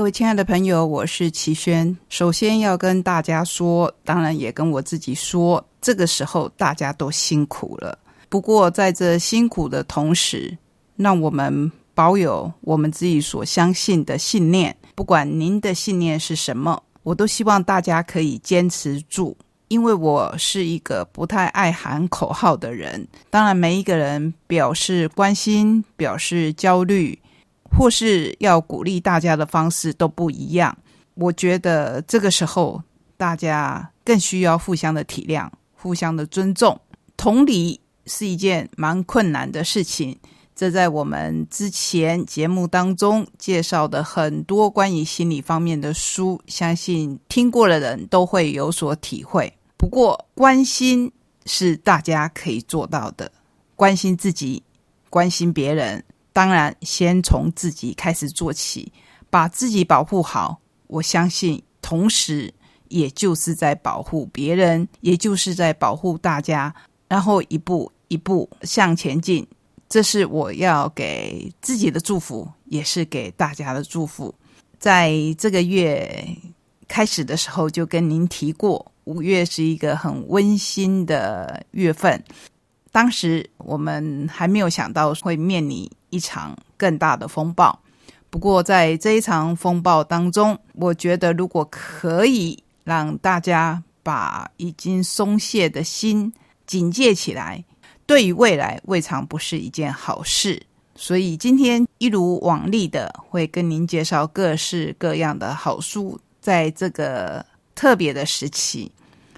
各位亲爱的朋友，我是齐轩。首先要跟大家说，当然也跟我自己说，这个时候大家都辛苦了。不过在这辛苦的同时，让我们保有我们自己所相信的信念。不管您的信念是什么，我都希望大家可以坚持住。因为我是一个不太爱喊口号的人。当然，每一个人表示关心、表示焦虑，或是要鼓励大家的方式都不一样。我觉得这个时候，大家更需要互相的体谅、互相的尊重、同理。是一件蛮困难的事情，这在我们之前节目当中介绍的很多关于心理方面的书，相信听过的人都会有所体会。不过，关心是大家可以做到的，关心自己，关心别人，当然先从自己开始做起，把自己保护好。我相信，同时也就是在保护别人，也就是在保护大家，然后一步。一步向前进，这是我要给自己的祝福，也是给大家的祝福。在这个月开始的时候，就跟您提过，五月是一个很温馨的月份。当时我们还没有想到会面临一场更大的风暴。不过在这一场风暴当中，我觉得如果可以让大家把已经松懈的心警戒起来。对于未来未尝不是一件好事，所以今天一如往例的会跟您介绍各式各样的好书。在这个特别的时期，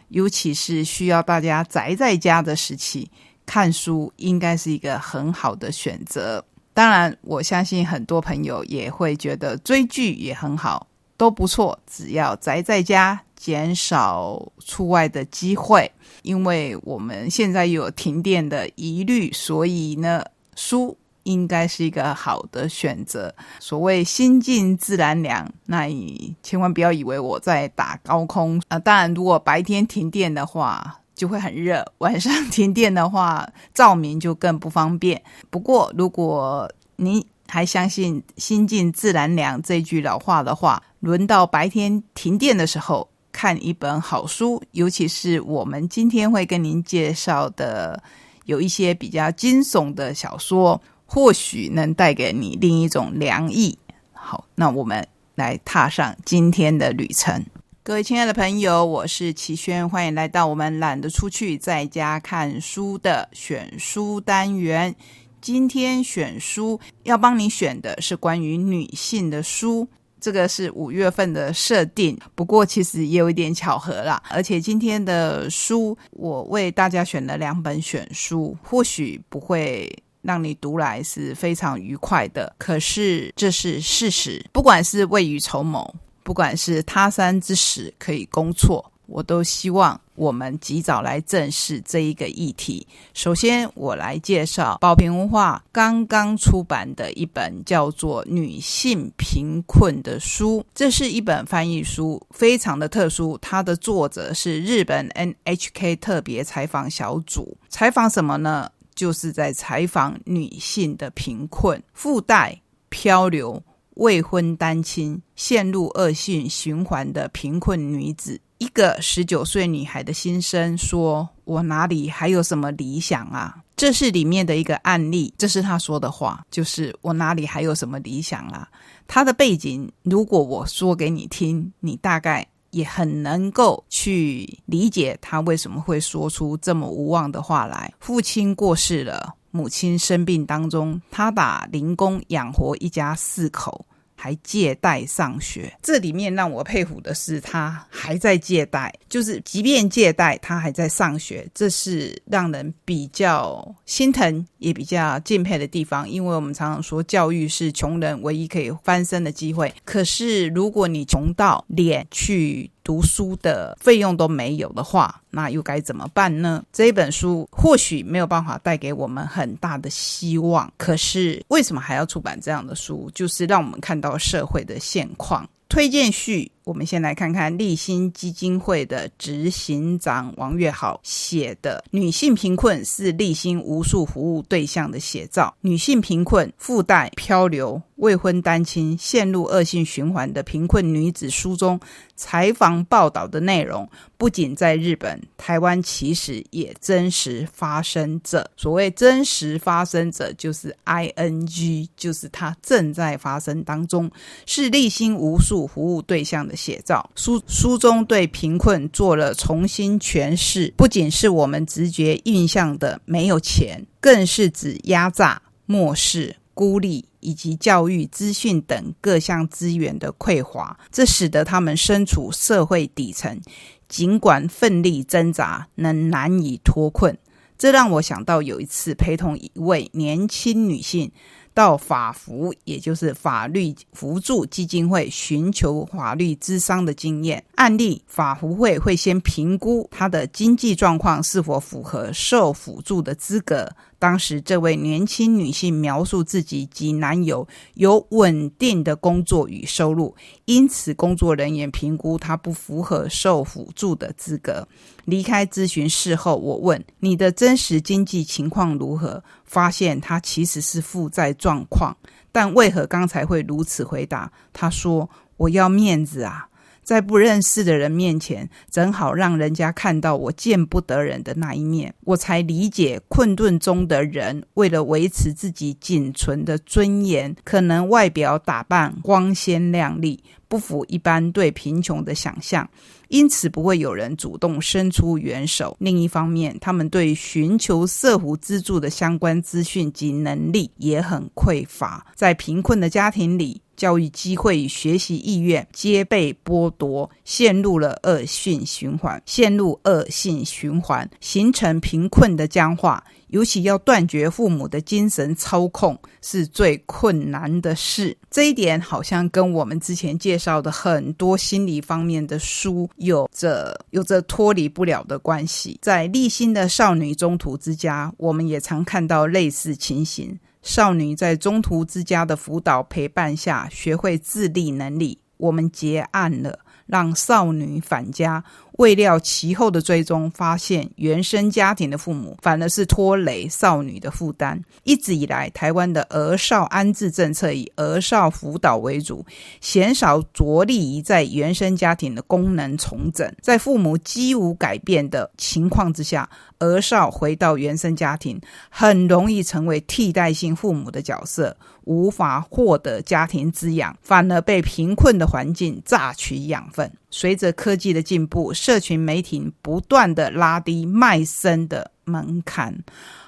尤其是需要大家宅在家的时期，看书应该是一个很好的选择。当然，我相信很多朋友也会觉得追剧也很好，都不错。只要宅在家，减少出外的机会。因为我们现在有停电的疑虑，所以呢，书应该是一个好的选择。所谓心静自然凉，那你千万不要以为我在打高空啊！当然，如果白天停电的话，就会很热；晚上停电的话，照明就更不方便。不过，如果你还相信“心静自然凉”这句老话的话，轮到白天停电的时候。看一本好书，尤其是我们今天会跟您介绍的，有一些比较惊悚的小说，或许能带给你另一种凉意。好，那我们来踏上今天的旅程。各位亲爱的朋友，我是齐轩，欢迎来到我们懒得出去，在家看书的选书单元。今天选书要帮你选的是关于女性的书。这个是五月份的设定，不过其实也有一点巧合啦。而且今天的书，我为大家选了两本选书，或许不会让你读来是非常愉快的，可是这是事实。不管是未雨绸缪，不管是他山之石可以攻错。我都希望我们及早来正视这一个议题。首先，我来介绍宝瓶文化刚刚出版的一本叫做《女性贫困》的书。这是一本翻译书，非常的特殊。它的作者是日本 NHK 特别采访小组，采访什么呢？就是在采访女性的贫困、附带漂流、未婚单亲、陷入恶性循环的贫困女子。一个十九岁女孩的心声，说我哪里还有什么理想啊？这是里面的一个案例，这是她说的话，就是我哪里还有什么理想啊？她的背景，如果我说给你听，你大概也很能够去理解她为什么会说出这么无望的话来。父亲过世了，母亲生病当中，她打零工养活一家四口。还借贷上学，这里面让我佩服的是，他还在借贷，就是即便借贷，他还在上学，这是让人比较心疼，也比较敬佩的地方。因为我们常常说，教育是穷人唯一可以翻身的机会。可是，如果你穷到脸去，读书的费用都没有的话，那又该怎么办呢？这一本书或许没有办法带给我们很大的希望，可是为什么还要出版这样的书？就是让我们看到社会的现况。推荐序我们先来看看立新基金会的执行长王月豪写的《女性贫困是立新无数服务对象的写照》，女性贫困附带漂流。未婚单亲陷入恶性循环的贫困女子书中采访报道的内容，不仅在日本、台湾，其实也真实发生着。所谓真实发生者，就是 I N G，就是它正在发生当中，是立心无数服务对象的写照。书书中对贫困做了重新诠释，不仅是我们直觉印象的没有钱，更是指压榨、漠视。孤立以及教育、资讯等各项资源的匮乏，这使得他们身处社会底层，尽管奋力挣扎，能难以脱困。这让我想到有一次陪同一位年轻女性到法服，也就是法律辅助基金会寻求法律咨商的经验案例。法服会会先评估她的经济状况是否符合受辅助的资格。当时，这位年轻女性描述自己及男友有稳定的工作与收入，因此工作人员评估她不符合受辅助的资格。离开咨询室后，我问：“你的真实经济情况如何？”发现他其实是负债状况，但为何刚才会如此回答？他说：“我要面子啊。”在不认识的人面前，正好让人家看到我见不得人的那一面，我才理解困顿中的人为了维持自己仅存的尊严，可能外表打扮光鲜亮丽，不符一般对贫穷的想象，因此不会有人主动伸出援手。另一方面，他们对寻求社福资助的相关资讯及能力也很匮乏，在贫困的家庭里。教育机会与学习意愿皆被剥夺，陷入了恶性循环，陷入恶性循环，形成贫困的僵化。尤其要断绝父母的精神操控，是最困难的事。这一点好像跟我们之前介绍的很多心理方面的书有着有着脱离不了的关系。在立新的少女中途之家，我们也常看到类似情形。少女在中途之家的辅导陪伴下，学会自立能力。我们结案了，让少女返家。未料其后的追踪发现，原生家庭的父母反而是拖累少女的负担。一直以来，台湾的儿少安置政。策以儿少辅导为主，鲜少着力于在原生家庭的功能重整。在父母几无改变的情况之下，儿少回到原生家庭，很容易成为替代性父母的角色，无法获得家庭滋养，反而被贫困的环境榨取养分。随着科技的进步，社群媒体不断的拉低卖身的门槛，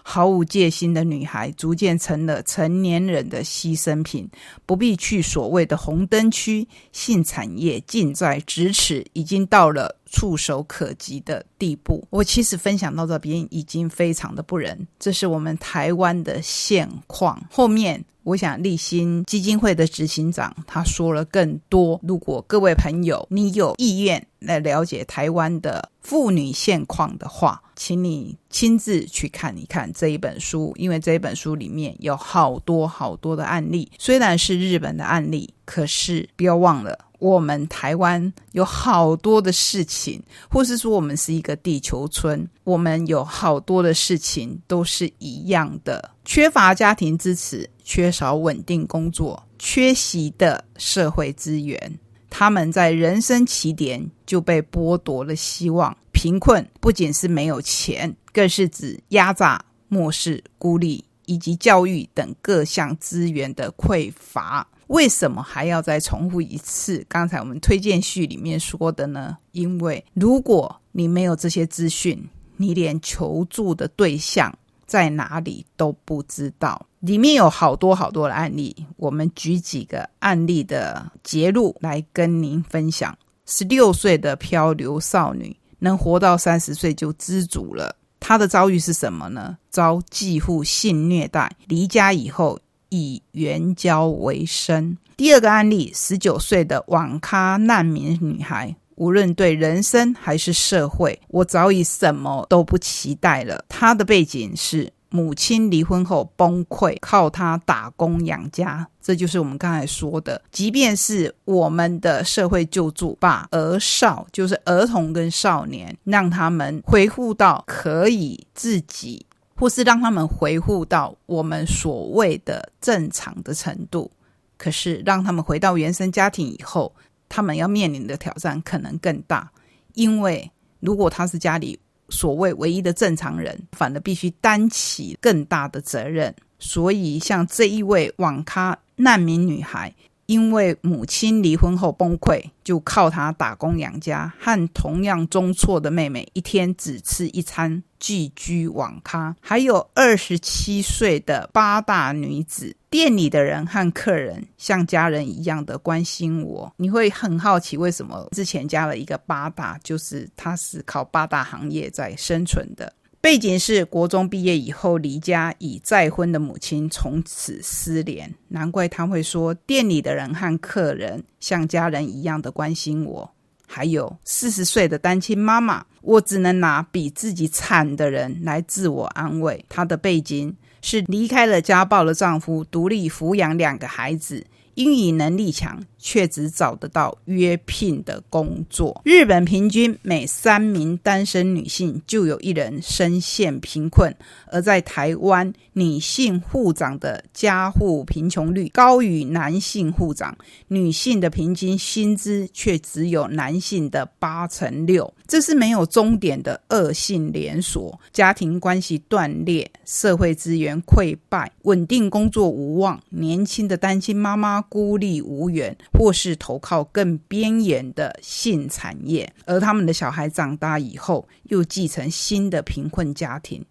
毫无戒心的女孩逐渐成了成年人的牺牲品。不必去所谓的红灯区，性产业近在咫尺，已经到了触手可及的地步。我其实分享到这边已经非常的不忍，这是我们台湾的现况。后面。我想立新基金会的执行长他说了更多。如果各位朋友你有意愿来了解台湾的妇女现况的话，请你亲自去看一看这一本书，因为这一本书里面有好多好多的案例。虽然是日本的案例，可是不要忘了。我们台湾有好多的事情，或是说我们是一个地球村，我们有好多的事情都是一样的，缺乏家庭支持，缺少稳定工作，缺席的社会资源，他们在人生起点就被剥夺了希望。贫困不仅是没有钱，更是指压榨、漠视、孤立以及教育等各项资源的匮乏。为什么还要再重复一次刚才我们推荐序里面说的呢？因为如果你没有这些资讯，你连求助的对象在哪里都不知道。里面有好多好多的案例，我们举几个案例的节录来跟您分享。十六岁的漂流少女能活到三十岁就知足了，她的遭遇是什么呢？遭继父性虐待，离家以后。以援交为生。第二个案例，十九岁的网咖难民女孩，无论对人生还是社会，我早已什么都不期待了。她的背景是母亲离婚后崩溃，靠他打工养家。这就是我们刚才说的，即便是我们的社会救助，把儿少，就是儿童跟少年，让他们恢复到可以自己，或是让他们回复到我们所谓的正常的程度。可是让他们回到原生家庭以后，他们要面临的挑战可能更大，因为如果他是家里所谓唯一的正常人，反而必须担起更大的责任。所以，像这一位网咖难民女孩，因为母亲离婚后崩溃，就靠她打工养家，和同样中辍的妹妹一天只吃一餐，寄居网咖。还有二十七岁的八大女子，店里的人和客人像家人一样的关心我。你会很好奇，为什么之前加了一个八大，就是她是靠八大行业在生存的。背景是国中毕业以后离家，已再婚的母亲从此失联，难怪他会说店里的人和客人像家人一样的关心我。还有四十岁的单亲妈妈，我只能拿比自己惨的人来自我安慰。她的背景是离开了家暴的丈夫，独立抚养两个孩子。英语能力强，却只找得到约聘的工作。日本平均每三名单身女性就有一人深陷贫困，而在台湾，女性户长的家户贫穷率高于男性户长，女性的平均薪资却只有男性的八成六。这是没有终点的恶性连锁，家庭关系断裂，社会资源溃败，稳定工作无望，年轻的单亲妈妈孤立无援，或是投靠更边缘的性产业，而他们的小孩长大以后，又继承新的贫困家庭。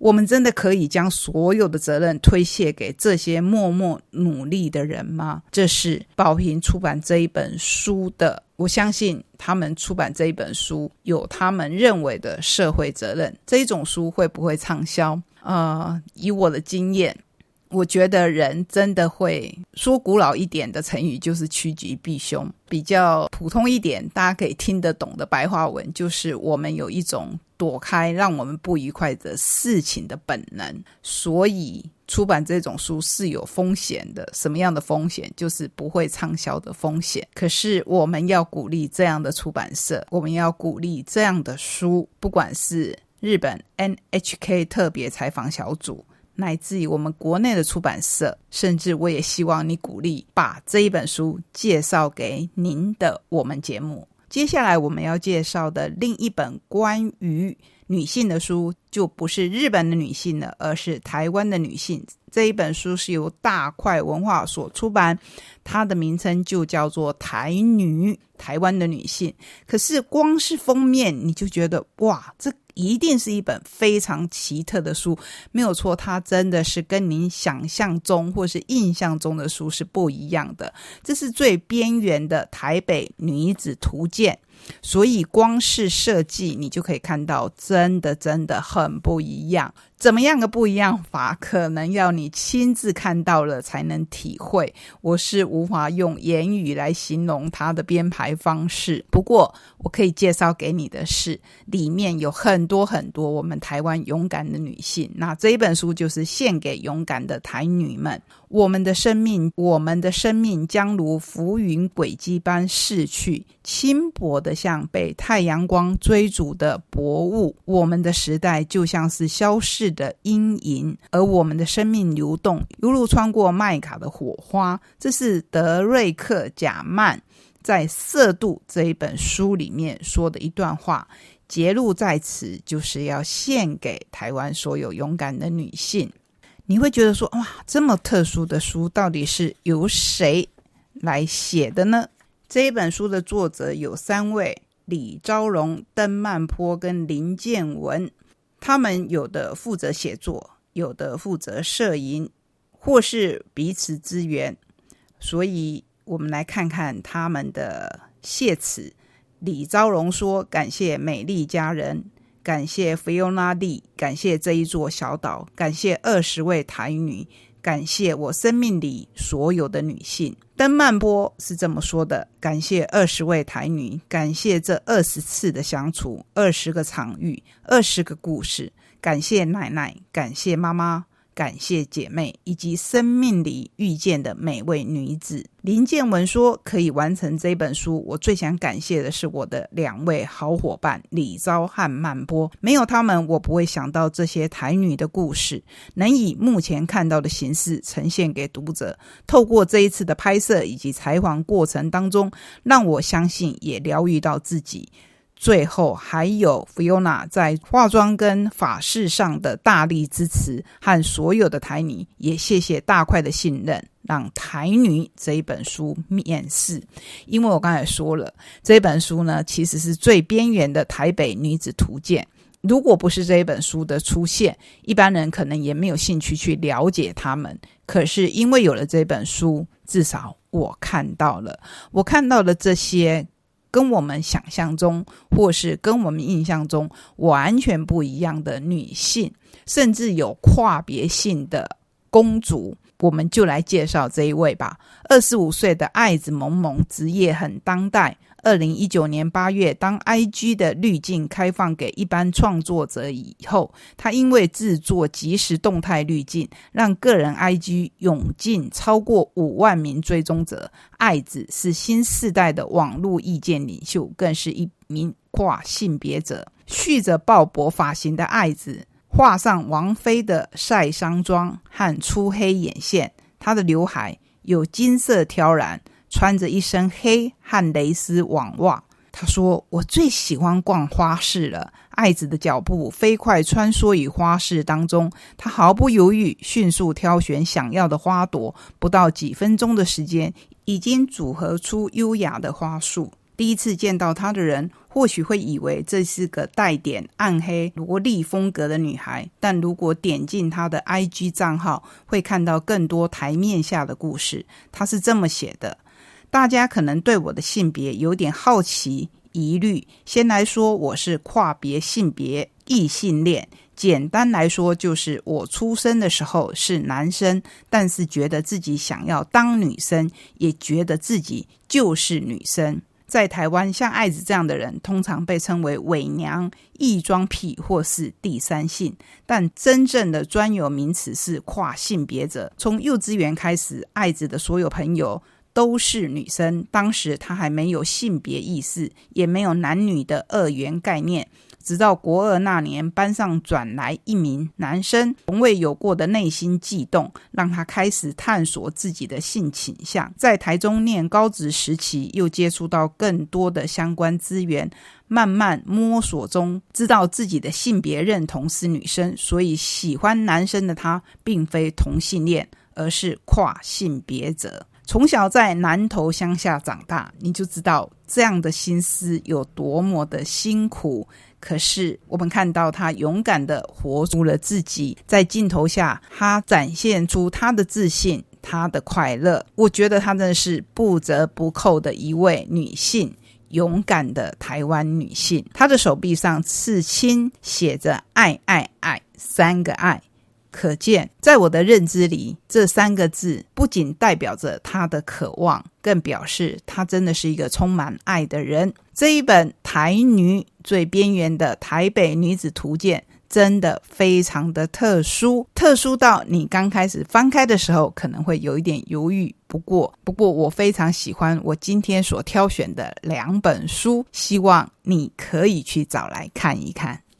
我们真的可以将所有的责任推卸给这些默默努力的人吗？这是宝平出版这一本书的。我相信他们出版这一本书有他们认为的社会责任。这一种书会不会畅销？呃，以我的经验，我觉得人真的会说古老一点的成语就是趋吉避凶，比较普通一点大家可以听得懂的白话文就是我们有一种躲开让我们不愉快的事情的本能，所以。出版这种书是有风险的，什么样的风险？就是不会畅销的风险。可是我们要鼓励这样的出版社，我们要鼓励这样的书，不管是日本 NHK 特别采访小组，乃至于我们国内的出版社，甚至我也希望你鼓励把这一本书介绍给您的我们节目。接下来我们要介绍的另一本关于。女性的书就不是日本的女性了，而是台湾的女性。这一本书是由大块文化所出版，它的名称就叫做《台女》，台湾的女性。可是光是封面你就觉得哇，这一定是一本非常奇特的书，没有错，它真的是跟您想象中或是印象中的书是不一样的。这是最边缘的台北女子图鉴。所以，光是设计，你就可以看到，真的真的很不一样。怎么样个不一样法？可能要你亲自看到了才能体会。我是无法用言语来形容它的编排方式。不过，我可以介绍给你的是，里面有很多很多我们台湾勇敢的女性。那这一本书就是献给勇敢的台女们。我们的生命，我们的生命将如浮云轨迹般逝去，轻薄的像被太阳光追逐的薄雾。我们的时代就像是消逝。的阴影，而我们的生命流动犹如穿过麦卡的火花。这是德瑞克·贾曼在《色度》这一本书里面说的一段话，节录在此，就是要献给台湾所有勇敢的女性。你会觉得说，哇，这么特殊的书，到底是由谁来写的呢？这一本书的作者有三位：李昭荣、邓曼坡跟林建文。他们有的负责写作，有的负责摄影，或是彼此支援。所以，我们来看看他们的谢词。李昭荣说：“感谢美丽家人，感谢菲欧娜蒂，感谢这一座小岛，感谢二十位台女，感谢我生命里所有的女性。”登曼波是这么说的：“感谢二十位台女，感谢这二十次的相处，二十个场域，二十个故事，感谢奶奶，感谢妈妈。感谢姐妹以及生命里遇见的每位女子。林建文说：“可以完成这本书，我最想感谢的是我的两位好伙伴李昭和曼波。没有他们，我不会想到这些台女的故事，能以目前看到的形式呈现给读者。透过这一次的拍摄以及采访过程当中，让我相信也疗愈到自己。”最后还有 Fiona 在化妆跟法式上的大力支持，和所有的台女，也谢谢大块的信任，让台女这一本书面世。因为我刚才说了，这本书呢，其实是最边缘的台北女子图鉴。如果不是这一本书的出现，一般人可能也没有兴趣去了解他们。可是因为有了这本书，至少我看到了，我看到了这些。跟我们想象中，或是跟我们印象中完全不一样的女性，甚至有跨别性的公主，我们就来介绍这一位吧。二十五岁的爱子萌萌，职业很当代。二零一九年八月，当 I G 的滤镜开放给一般创作者以后，他因为制作即时动态滤镜，让个人 I G 涌进超过五万名追踪者。爱子是新时代的网络意见领袖，更是一名跨性别者。蓄着鲍勃发型的爱子，画上王菲的晒伤妆和粗黑眼线，她的刘海有金色挑染。穿着一身黑和蕾丝网袜，他说：“我最喜欢逛花市了。”爱子的脚步飞快穿梭于花市当中，他毫不犹豫，迅速挑选想要的花朵，不到几分钟的时间，已经组合出优雅的花束。第一次见到她的人，或许会以为这是个带点暗黑萝莉风格的女孩，但如果点进她的 IG 账号，会看到更多台面下的故事。她是这么写的。大家可能对我的性别有点好奇、疑虑。先来说，我是跨别性别异性恋。简单来说，就是我出生的时候是男生，但是觉得自己想要当女生，也觉得自己就是女生。在台湾，像爱子这样的人，通常被称为伪娘、异装癖或是第三性。但真正的专有名词是跨性别者。从幼稚园开始，爱子的所有朋友。都是女生，当时她还没有性别意识，也没有男女的二元概念。直到国二那年，班上转来一名男生，从未有过的内心悸动，让他开始探索自己的性倾向。在台中念高职时期，又接触到更多的相关资源，慢慢摸索中，知道自己的性别认同是女生，所以喜欢男生的他，并非同性恋，而是跨性别者。从小在南投乡下长大，你就知道这样的心思有多么的辛苦。可是我们看到她勇敢的活出了自己，在镜头下，她展现出她的自信，她的快乐。我觉得她真的是不折不扣的一位女性，勇敢的台湾女性。她的手臂上刺青写着“爱爱爱”三个爱。可见，在我的认知里，这三个字不仅代表着他的渴望，更表示他真的是一个充满爱的人。这一本台女最边缘的台北女子图鉴，真的非常的特殊，特殊到你刚开始翻开的时候可能会有一点犹豫。不过，不过我非常喜欢我今天所挑选的两本书，希望你可以去找来看一看。